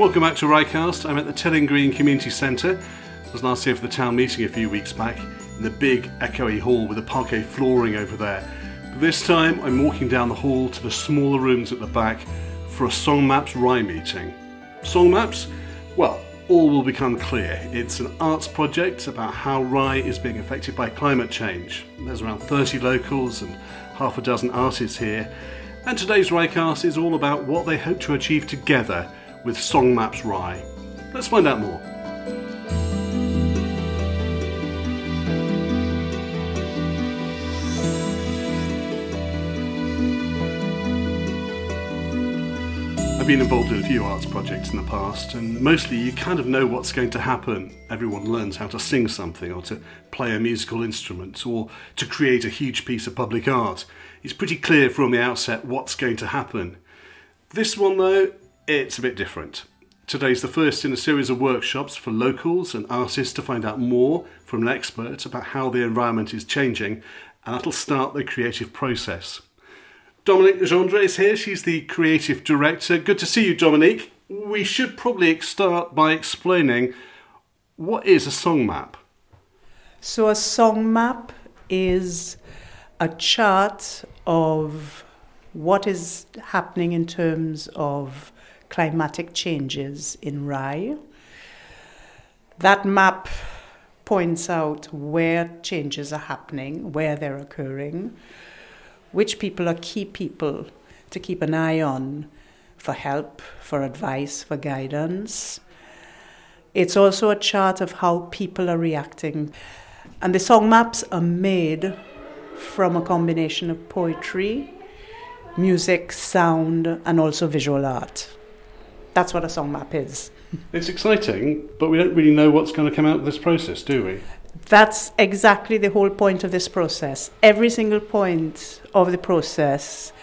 Welcome back to Ryecast. I'm at the Tilling Green Community Centre. I was last here for the town meeting a few weeks back in the big echoey hall with the parquet flooring over there. But this time I'm walking down the hall to the smaller rooms at the back for a Song Maps Rye meeting. Song Maps? Well, all will become clear. It's an arts project about how Rye is being affected by climate change. There's around 30 locals and half a dozen artists here. And today's Ryecast is all about what they hope to achieve together with Song Maps Rye. Let's find out more. I've been involved in a few arts projects in the past, and mostly you kind of know what's going to happen. Everyone learns how to sing something, or to play a musical instrument, or to create a huge piece of public art. It's pretty clear from the outset what's going to happen. This one, though, it's a bit different. Today's the first in a series of workshops for locals and artists to find out more from an expert about how the environment is changing, and that'll start the creative process. Dominique Le Gendre is here. She's the creative director. Good to see you, Dominique. We should probably start by explaining what is a song map. So, a song map is a chart of what is happening in terms of climatic changes in Rye. That map points out where changes are happening, where they're occurring, which people are key people to keep an eye on for help, for advice, for guidance. It's also a chart of how people are reacting. And the song maps are made from a combination of poetry, music, sound, and also visual art. That's what a song map is. It's exciting, but we don't really know what's going to come out of this process, do we? That's exactly the whole point of this process. Every single point of the process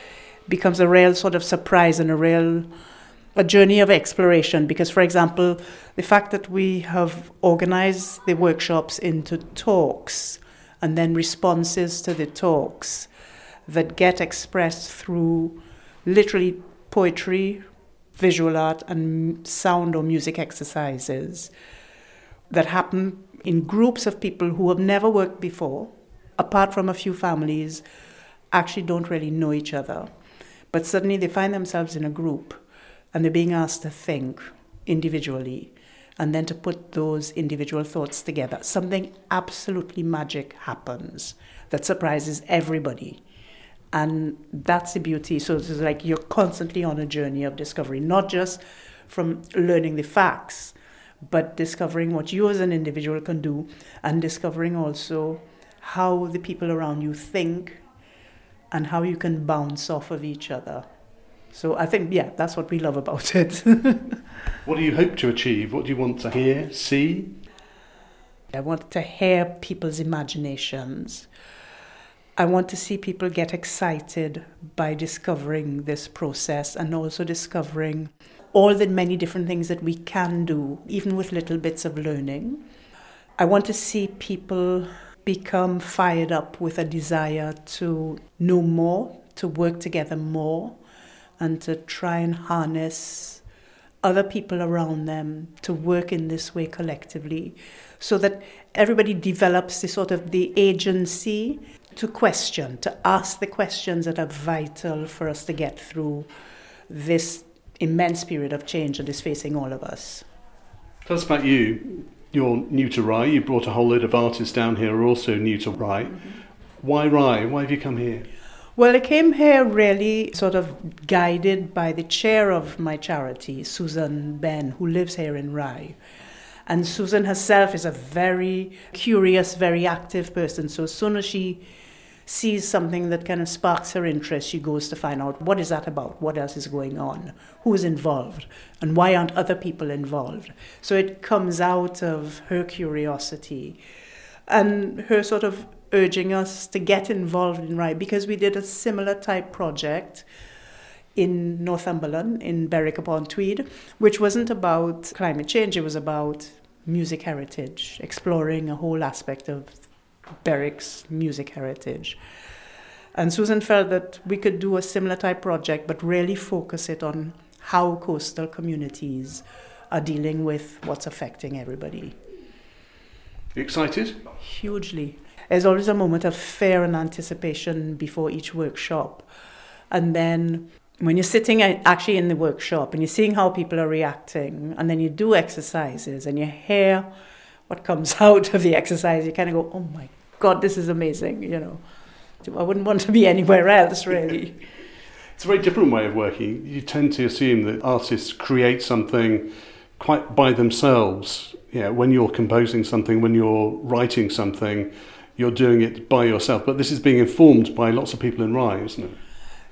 becomes a real sort of surprise and a real a journey of exploration because for example the fact that we have organized the workshops into talks and then responses to the talks that get expressed through literally poetry visual art and sound or music exercises that happen in groups of people who have never worked before, apart from a few families, actually don't really know each other. But suddenly they find themselves in a group and they're being asked to think individually and then to put those individual thoughts together. Something absolutely magic happens that surprises everybody. And that's the beauty. So it's like you're constantly on a journey of discovery, not just from learning the facts, but discovering what you as an individual can do and discovering also how the people around you think and how you can bounce off of each other. So I think, yeah, that's what we love about it. what do you hope to achieve? What do you want to hear, see? I want to hear people's imaginations. I want to see people get excited by discovering this process and also discovering all the many different things that we can do, even with little bits of learning. I want to see people become fired up with a desire to know more, to work together more, and to try and harness other people around them to work in this way collectively so that everybody develops the sort of the agency to question, to ask the questions that are vital for us to get through this immense period of change that is facing all of us. Tell us about you. You're new to Rye. You brought a whole load of artists down here who are also new to Rye. Mm-hmm. Why Rye? Why have you come here? Well, I came here really sort of guided by the chair of my charity, Susan Ben, who lives here in Rye. And Susan herself is a very curious, very active person. So as soon as she sees something that kind of sparks her interest, she goes to find out what is that about, what else is going on, who is involved, and why aren't other people involved. So it comes out of her curiosity and her sort of urging us to get involved in Rye because we did a similar type project in Northumberland, in Berwick upon Tweed, which wasn't about climate change, it was about music heritage, exploring a whole aspect of Berwick's music heritage. And Susan felt that we could do a similar type project, but really focus it on how coastal communities are dealing with what's affecting everybody. You excited? Hugely. There's always a moment of fear and anticipation before each workshop. And then when you're sitting actually in the workshop and you're seeing how people are reacting, and then you do exercises and you hear what comes out of the exercise, you kind of go, oh my God, this is amazing, you know. I wouldn't want to be anywhere else, really. it's a very different way of working. You tend to assume that artists create something quite by themselves. Yeah, when you're composing something, when you're writing something, you're doing it by yourself. But this is being informed by lots of people in Rye, isn't it?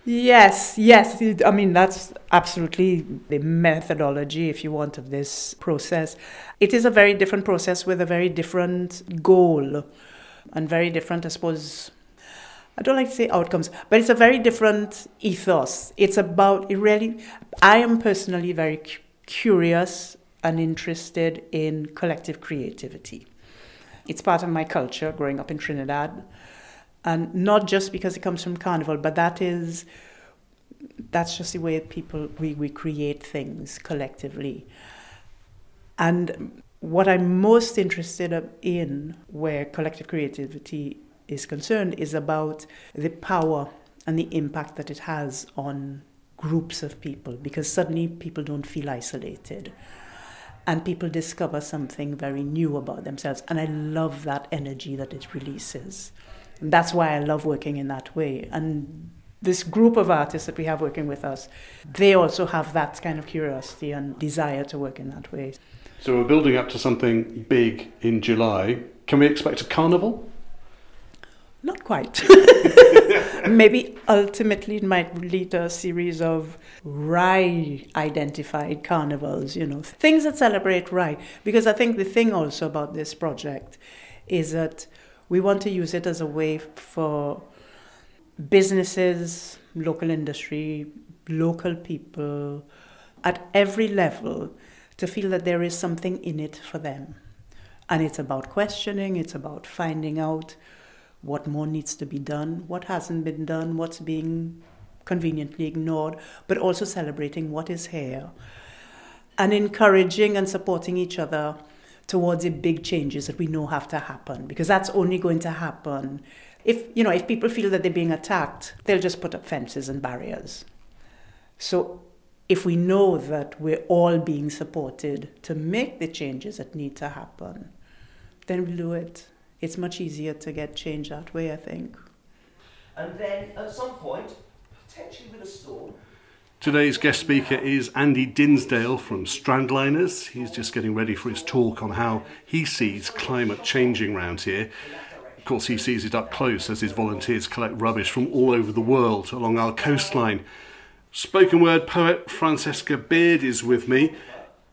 Yes, yes. I mean, that's absolutely the methodology, if you want, of this process. It is a very different process with a very different goal and very different, I suppose. I don't like to say outcomes, but it's a very different ethos. It's about, it really, I am personally very cu- curious and interested in collective creativity. It's part of my culture growing up in Trinidad and not just because it comes from carnival but that is that's just the way people we, we create things collectively and what i'm most interested in where collective creativity is concerned is about the power and the impact that it has on groups of people because suddenly people don't feel isolated and people discover something very new about themselves and i love that energy that it releases and that's why I love working in that way. And this group of artists that we have working with us, they also have that kind of curiosity and desire to work in that way. So we're building up to something big in July. Can we expect a carnival? Not quite. Maybe ultimately it might lead to a series of Rye identified carnivals, you know, things that celebrate Rye. Because I think the thing also about this project is that we want to use it as a way for businesses, local industry, local people at every level to feel that there is something in it for them. And it's about questioning, it's about finding out what more needs to be done, what hasn't been done, what's being conveniently ignored, but also celebrating what is here and encouraging and supporting each other towards the big changes that we know have to happen because that's only going to happen if you know if people feel that they're being attacked they'll just put up fences and barriers so if we know that we're all being supported to make the changes that need to happen then we'll do it it's much easier to get change that way i think and then at some point potentially with a storm Today's guest speaker is Andy Dinsdale from Strandliners. He's just getting ready for his talk on how he sees climate changing around here. Of course, he sees it up close as his volunteers collect rubbish from all over the world along our coastline. Spoken word poet Francesca Beard is with me.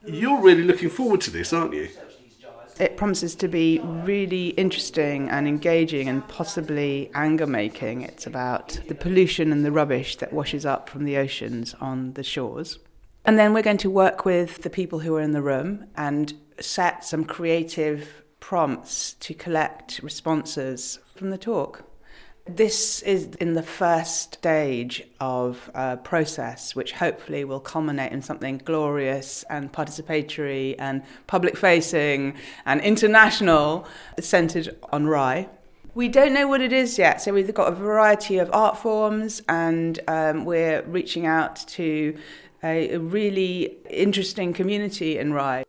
You're really looking forward to this, aren't you? It promises to be really interesting and engaging and possibly anger making. It's about the pollution and the rubbish that washes up from the oceans on the shores. And then we're going to work with the people who are in the room and set some creative prompts to collect responses from the talk. This is in the first stage of a process which hopefully will culminate in something glorious and participatory and public facing and international centered on Rye. We don't know what it is yet, so we've got a variety of art forms and um, we're reaching out to a, a really interesting community in Rye.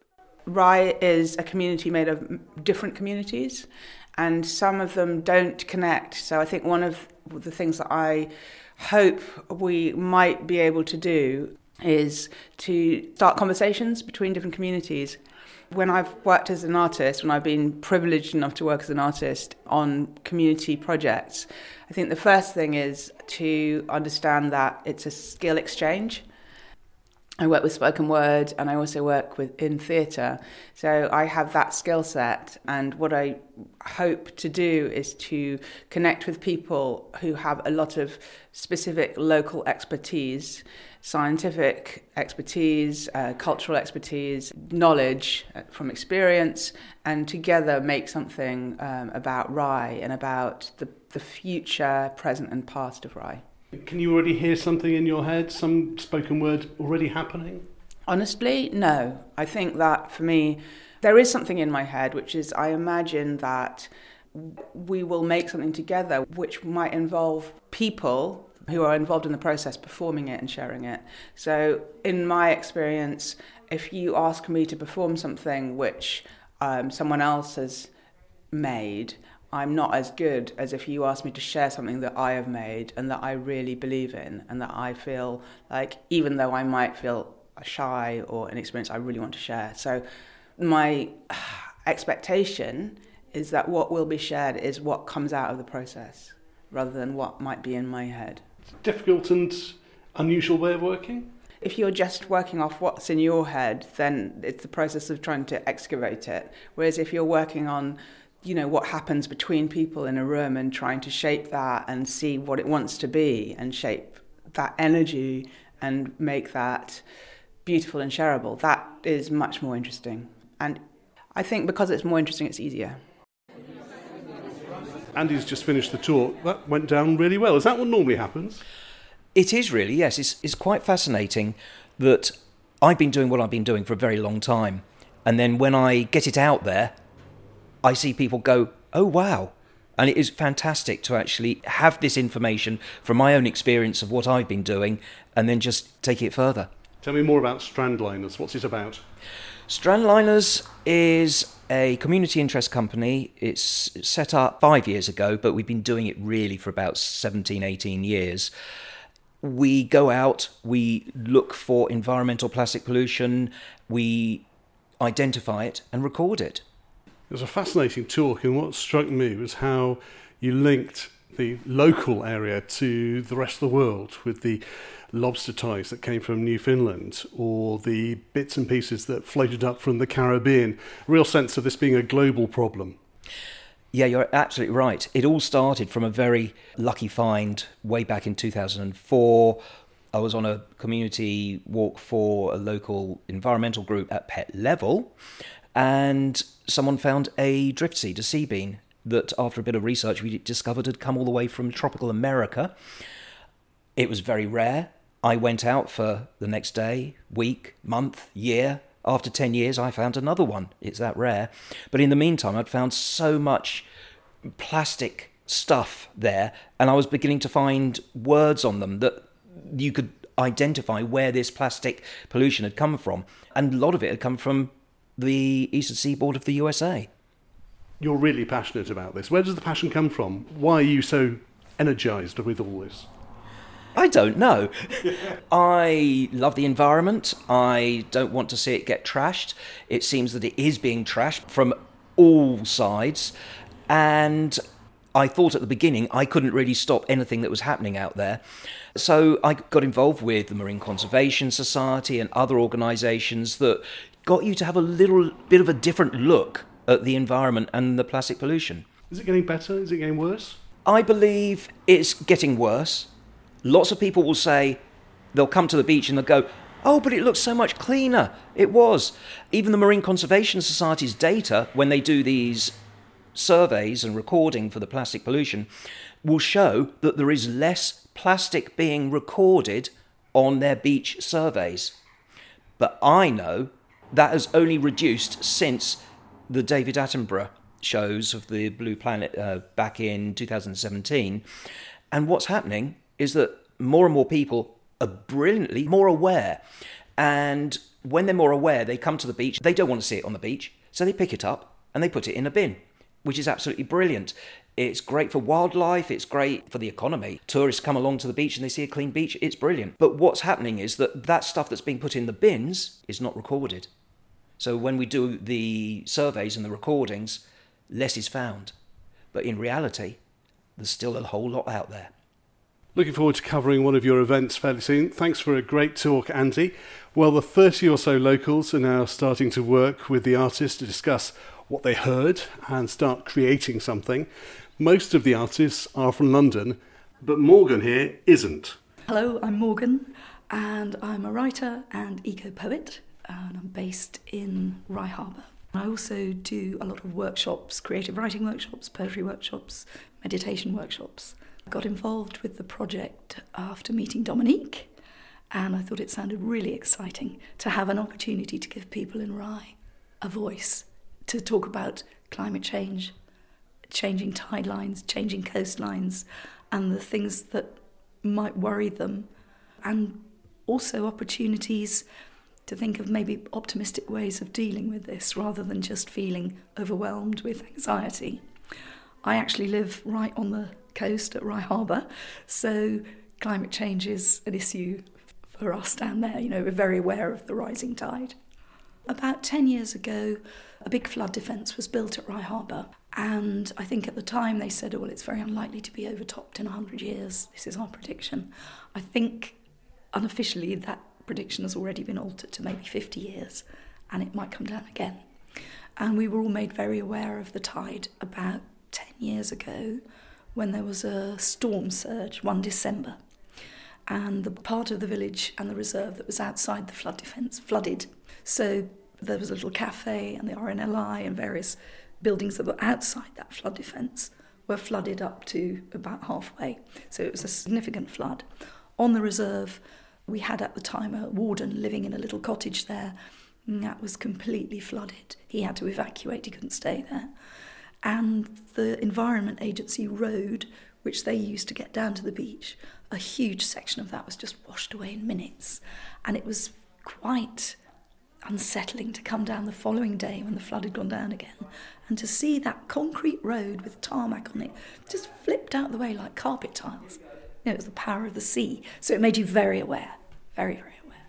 Rye is a community made of different communities and some of them don't connect. So I think one of the things that I hope we might be able to do is to start conversations between different communities. When I've worked as an artist, when I've been privileged enough to work as an artist on community projects, I think the first thing is to understand that it's a skill exchange. I work with spoken word and I also work with in theatre. So I have that skill set and what I hope to do is to connect with people who have a lot of specific local expertise, scientific expertise, uh, cultural expertise, knowledge uh, from experience and together make something um, about Rye and about the, the future, present and past of Rye. Can you already hear something in your head, some spoken word already happening? Honestly, no. I think that for me, there is something in my head, which is I imagine that we will make something together which might involve people who are involved in the process performing it and sharing it. So, in my experience, if you ask me to perform something which um, someone else has made, I'm not as good as if you ask me to share something that I have made and that I really believe in, and that I feel like, even though I might feel shy or inexperienced, I really want to share. So, my expectation is that what will be shared is what comes out of the process rather than what might be in my head. It's a difficult and unusual way of working? If you're just working off what's in your head, then it's the process of trying to excavate it. Whereas if you're working on you know what happens between people in a room and trying to shape that and see what it wants to be and shape that energy and make that beautiful and shareable that is much more interesting and i think because it's more interesting it's easier Andy's just finished the talk. That went down really well. Is that what normally happens? It is really, yes. It's, it's quite fascinating that I've been doing what I've been doing for a very long time. And then when I get it out there, I see people go, oh, wow. And it is fantastic to actually have this information from my own experience of what I've been doing and then just take it further. Tell me more about Strandliners. What's it about? Strandliners is a community interest company. It's set up five years ago, but we've been doing it really for about 17, 18 years. We go out, we look for environmental plastic pollution, we identify it and record it. It was a fascinating talk, and what struck me was how you linked the local area to the rest of the world with the lobster ties that came from Newfoundland or the bits and pieces that floated up from the Caribbean. Real sense of this being a global problem. Yeah, you're absolutely right. It all started from a very lucky find way back in 2004. I was on a community walk for a local environmental group at Pett Level, and someone found a drift seed, a sea bean, that after a bit of research we discovered had come all the way from tropical America. It was very rare. I went out for the next day, week, month, year. After 10 years, I found another one. It's that rare. But in the meantime, I'd found so much plastic stuff there, and I was beginning to find words on them that you could identify where this plastic pollution had come from. And a lot of it had come from the eastern seaboard of the USA you're really passionate about this. Where does the passion come from? Why are you so energized with all this? I don't know. I love the environment. I don't want to see it get trashed. It seems that it is being trashed from all sides. And I thought at the beginning I couldn't really stop anything that was happening out there. So I got involved with the Marine Conservation Society and other organisations that got you to have a little bit of a different look at the environment and the plastic pollution. Is it getting better? Is it getting worse? I believe it's getting worse. Lots of people will say, they'll come to the beach and they'll go, Oh, but it looks so much cleaner. It was. Even the Marine Conservation Society's data, when they do these surveys and recording for the plastic pollution, will show that there is less plastic being recorded on their beach surveys. But I know that has only reduced since the David Attenborough shows of the Blue Planet uh, back in 2017. And what's happening is that more and more people are brilliantly more aware. And when they're more aware, they come to the beach. They don't want to see it on the beach. So they pick it up and they put it in a bin, which is absolutely brilliant. It's great for wildlife, it's great for the economy. Tourists come along to the beach and they see a clean beach, it's brilliant. But what's happening is that that stuff that's being put in the bins is not recorded. So when we do the surveys and the recordings, less is found. But in reality, there's still a whole lot out there. Looking forward to covering one of your events fairly soon. Thanks for a great talk, Andy. Well, the 30 or so locals are now starting to work with the artists to discuss what they heard and start creating something. Most of the artists are from London, but Morgan here isn't. Hello, I'm Morgan, and I'm a writer and eco poet and I'm based in Rye Harbour. I also do a lot of workshops, creative writing workshops, poetry workshops, meditation workshops. I got involved with the project after meeting Dominique And I thought it sounded really exciting to have an opportunity to give people in Rye a voice to talk about climate change, changing tide lines, changing coastlines, and the things that might worry them, and also opportunities to think of maybe optimistic ways of dealing with this rather than just feeling overwhelmed with anxiety. I actually live right on the coast at Rye Harbour, so climate change is an issue for us down there. You know, we're very aware of the rising tide. About 10 years ago, a big flood defence was built at Rye Harbour, and I think at the time they said, oh, well, it's very unlikely to be overtopped in 100 years. This is our prediction. I think unofficially that prediction has already been altered to maybe 50 years, and it might come down again. And we were all made very aware of the tide about 10 years ago when there was a storm surge one December. And the part of the village and the reserve that was outside the flood defence flooded. So there was a little cafe and the RNLI and various buildings that were outside that flood defence were flooded up to about halfway. So it was a significant flood. On the reserve, we had at the time a warden living in a little cottage there. And that was completely flooded. He had to evacuate, he couldn't stay there. And the Environment Agency road, which they used to get down to the beach, a huge section of that was just washed away in minutes. And it was quite unsettling to come down the following day when the flood had gone down again and to see that concrete road with tarmac on it just flipped out the way like carpet tiles. It was the power of the sea. So it made you very aware, very, very aware.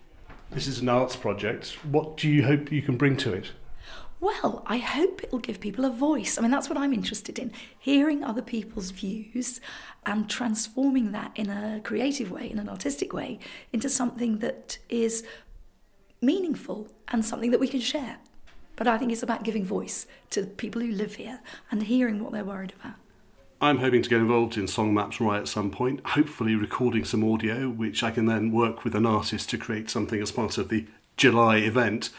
This is an arts project. What do you hope you can bring to it? Well, I hope it'll give people a voice. I mean, that's what I'm interested in hearing other people's views and transforming that in a creative way, in an artistic way, into something that is meaningful and something that we can share. But I think it's about giving voice to people who live here and hearing what they're worried about. I'm hoping to get involved in Song Maps Rye at some point, hopefully recording some audio, which I can then work with an artist to create something as part of the July event.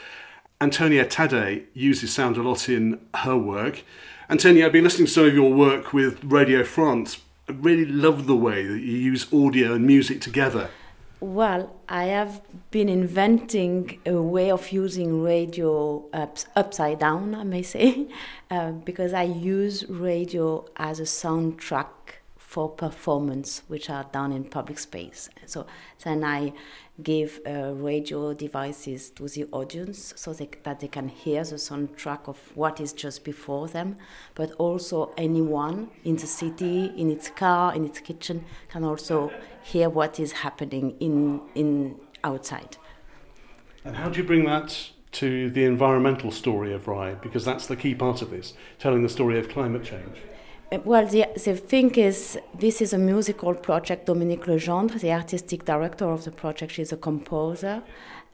Antonia Taddei uses sound a lot in her work. Antonia, I've been listening to some of your work with Radio France. I really love the way that you use audio and music together. Well, I have been inventing a way of using radio ups, upside down, I may say, uh, because I use radio as a soundtrack for performance, which are done in public space. So then I give uh, radio devices to the audience so they, that they can hear the soundtrack of what is just before them, but also anyone in the city, in its car, in its kitchen, can also hear what is happening in, in outside. And how do you bring that to the environmental story of Rye? Because that's the key part of this, telling the story of climate change. Uh, well, the, the thing is, this is a musical project. Dominique Le Gendre, the artistic director of the project, she's a composer.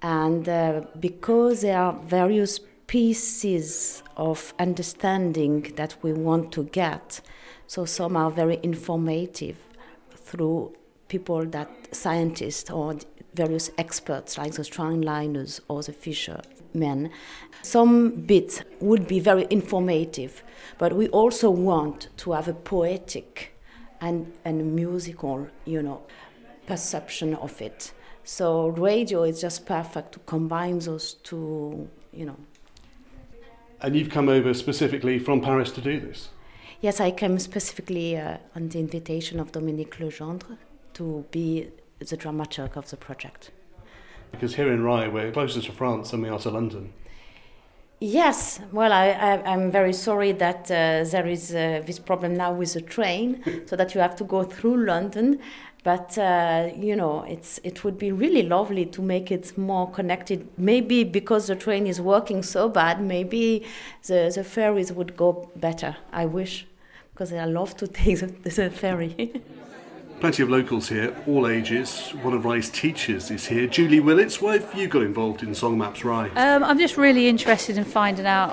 And uh, because there are various pieces of understanding that we want to get, so some are very informative through people that scientists or various experts like the strandliners or the fishermen. Some bits would be very informative, but we also want to have a poetic and, and musical, you know, perception of it. So radio is just perfect to combine those two, you know. And you've come over specifically from Paris to do this? Yes, I came specifically uh, on the invitation of Dominique Le Gendre to be the dramaturg of the project. Because here in Rye, we're closer to France than we are to London. Yes, well, I, am very sorry that uh, there is uh, this problem now with the train, so that you have to go through London. But uh, you know, it's it would be really lovely to make it more connected. Maybe because the train is working so bad, maybe the the ferries would go better. I wish, because I love to take the, the ferry. Plenty of locals here, all ages. One of Rye's teachers is here. Julie Willits, why have you got involved in Song Maps Rye? Um, I'm just really interested in finding out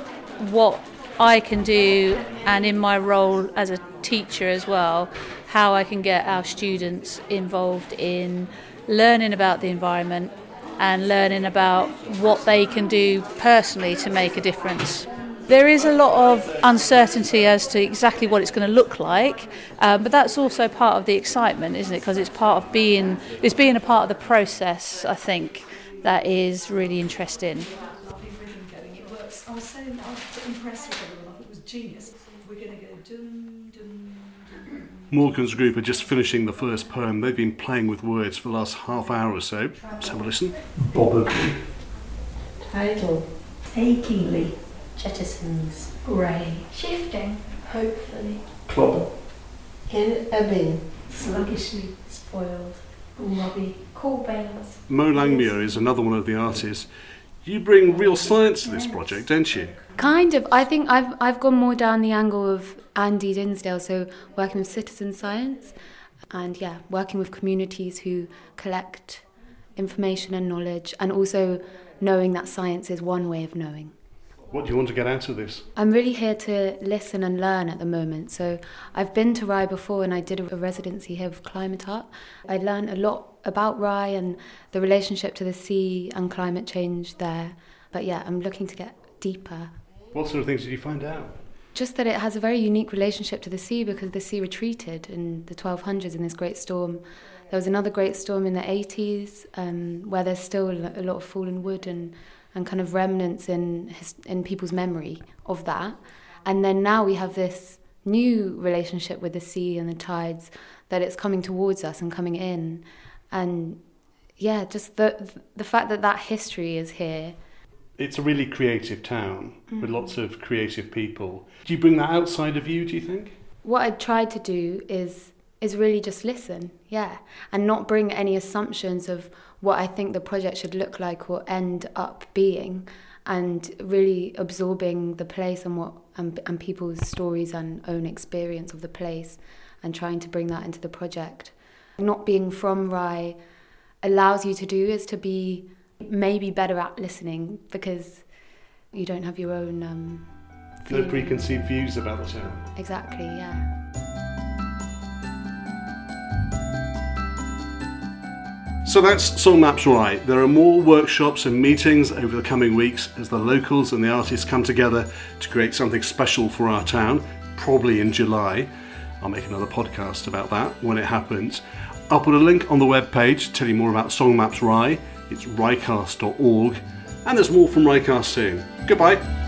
what I can do, and in my role as a teacher as well, how I can get our students involved in learning about the environment and learning about what they can do personally to make a difference. There is a lot of uncertainty as to exactly what it's going to look like, um, but that's also part of the excitement, isn't it? Because it's part of being it's being a part of the process. I think that is really interesting. It works. I was so I was impressed with everyone. It was genius. We're going to go dum dum. Morgan's group are just finishing the first poem. They've been playing with words for the last half hour or so. Let's have a listen. Probably. Tidal, Achingly jettisons, grey, shifting, hopefully, Clobber. in a bin, sluggishly spoiled, grubby. cool bales, Mo Langmuir is another one of the artists. You bring real science to this project, don't you? Kind of. I think I've I've gone more down the angle of Andy Dinsdale, so working with citizen science, and yeah, working with communities who collect information and knowledge, and also knowing that science is one way of knowing. What do you want to get out of this? I'm really here to listen and learn at the moment. So I've been to Rye before and I did a residency here with Climate Art. I learned a lot about Rye and the relationship to the sea and climate change there. But yeah, I'm looking to get deeper. What sort of things did you find out? Just that it has a very unique relationship to the sea because the sea retreated in the 1200s in this great storm. There was another great storm in the 80s um, where there's still a lot of fallen wood and and kind of remnants in in people's memory of that. And then now we have this new relationship with the sea and the tides that it's coming towards us and coming in, and yeah, just the the fact that that history is here. It's a really creative town with mm. lots of creative people. Do you bring that outside of you, do you think? What I tried to do is is really just listen, yeah, and not bring any assumptions of what I think the project should look like or end up being, and really absorbing the place and what and, and people's stories and own experience of the place, and trying to bring that into the project. Not being from Rye allows you to do is to be maybe better at listening because you don't have your own um, No preconceived views about the town. Exactly, yeah. So that's Song Maps Rye. There are more workshops and meetings over the coming weeks as the locals and the artists come together to create something special for our town, probably in July. I'll make another podcast about that when it happens. I'll put a link on the webpage to tell you more about Song Maps Rye. It's ryecast.org. And there's more from Ryecast soon. Goodbye.